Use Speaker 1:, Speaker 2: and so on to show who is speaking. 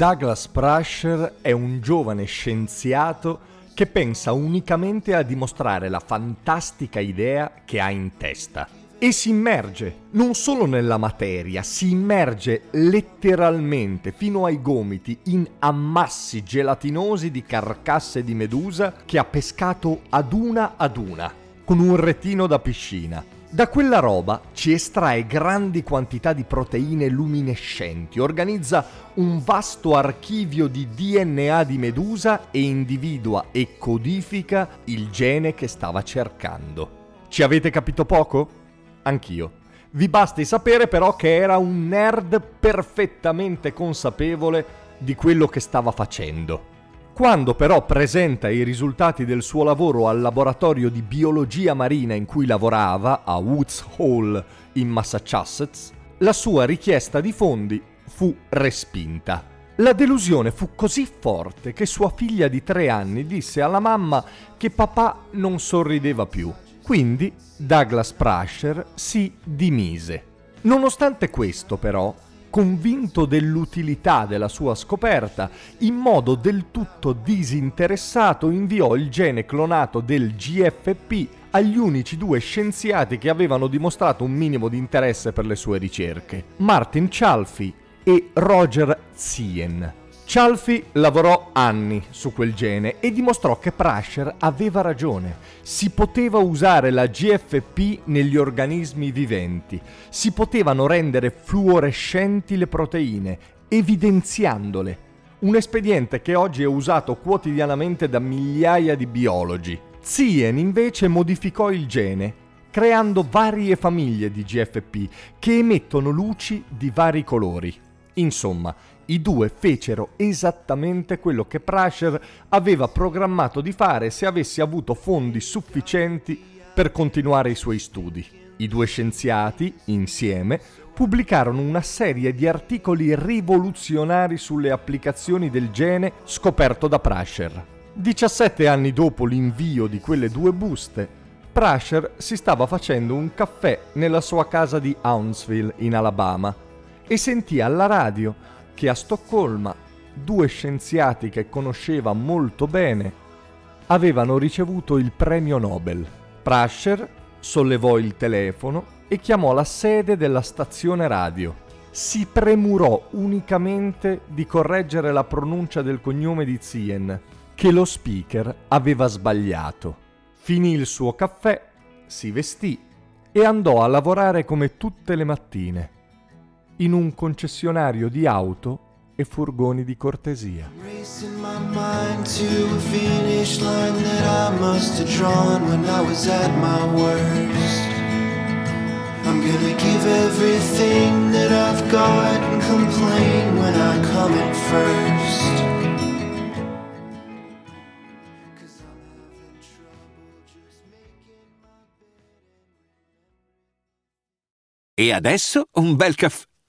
Speaker 1: Douglas Prusher è un giovane scienziato che pensa unicamente a dimostrare la fantastica idea che ha in testa. E si immerge non solo nella materia, si immerge letteralmente fino ai gomiti in ammassi gelatinosi di carcasse di medusa che ha pescato ad una ad una, con un retino da piscina. Da quella roba ci estrae grandi quantità di proteine luminescenti, organizza un vasto archivio di DNA di Medusa e individua e codifica il gene che stava cercando. Ci avete capito poco? Anch'io. Vi basti sapere però che era un nerd perfettamente consapevole di quello che stava facendo. Quando però presenta i risultati del suo lavoro al laboratorio di biologia marina in cui lavorava, a Woods Hole in Massachusetts, la sua richiesta di fondi fu respinta. La delusione fu così forte che sua figlia di tre anni disse alla mamma che papà non sorrideva più. Quindi Douglas Prusher si dimise. Nonostante questo, però, convinto dell'utilità della sua scoperta, in modo del tutto disinteressato inviò il gene clonato del GFP agli unici due scienziati che avevano dimostrato un minimo di interesse per le sue ricerche, Martin Chalfie e Roger Zien. Chalfie lavorò anni su quel gene e dimostrò che Prusher aveva ragione. Si poteva usare la GFP negli organismi viventi, si potevano rendere fluorescenti le proteine, evidenziandole. Un espediente che oggi è usato quotidianamente da migliaia di biologi. Zien invece modificò il gene, creando varie famiglie di GFP che emettono luci di vari colori. Insomma, i due fecero esattamente quello che Prusher aveva programmato di fare se avesse avuto fondi sufficienti per continuare i suoi studi. I due scienziati, insieme, pubblicarono una serie di articoli rivoluzionari sulle applicazioni del gene scoperto da Prusher. 17 anni dopo l'invio di quelle due buste, Prusher si stava facendo un caffè nella sua casa di Hounsville, in Alabama, e sentì alla radio che a Stoccolma due scienziati che conosceva molto bene avevano ricevuto il premio Nobel. Prusher sollevò il telefono e chiamò la sede della stazione radio. Si premurò unicamente di correggere la pronuncia del cognome di Zien, che lo speaker aveva sbagliato. Finì il suo caffè, si vestì e andò a lavorare come tutte le mattine in un concessionario di auto e furgoni di cortesia. I'm gonna give everything that I've got and complain when I come in first.
Speaker 2: E adesso un bel caffè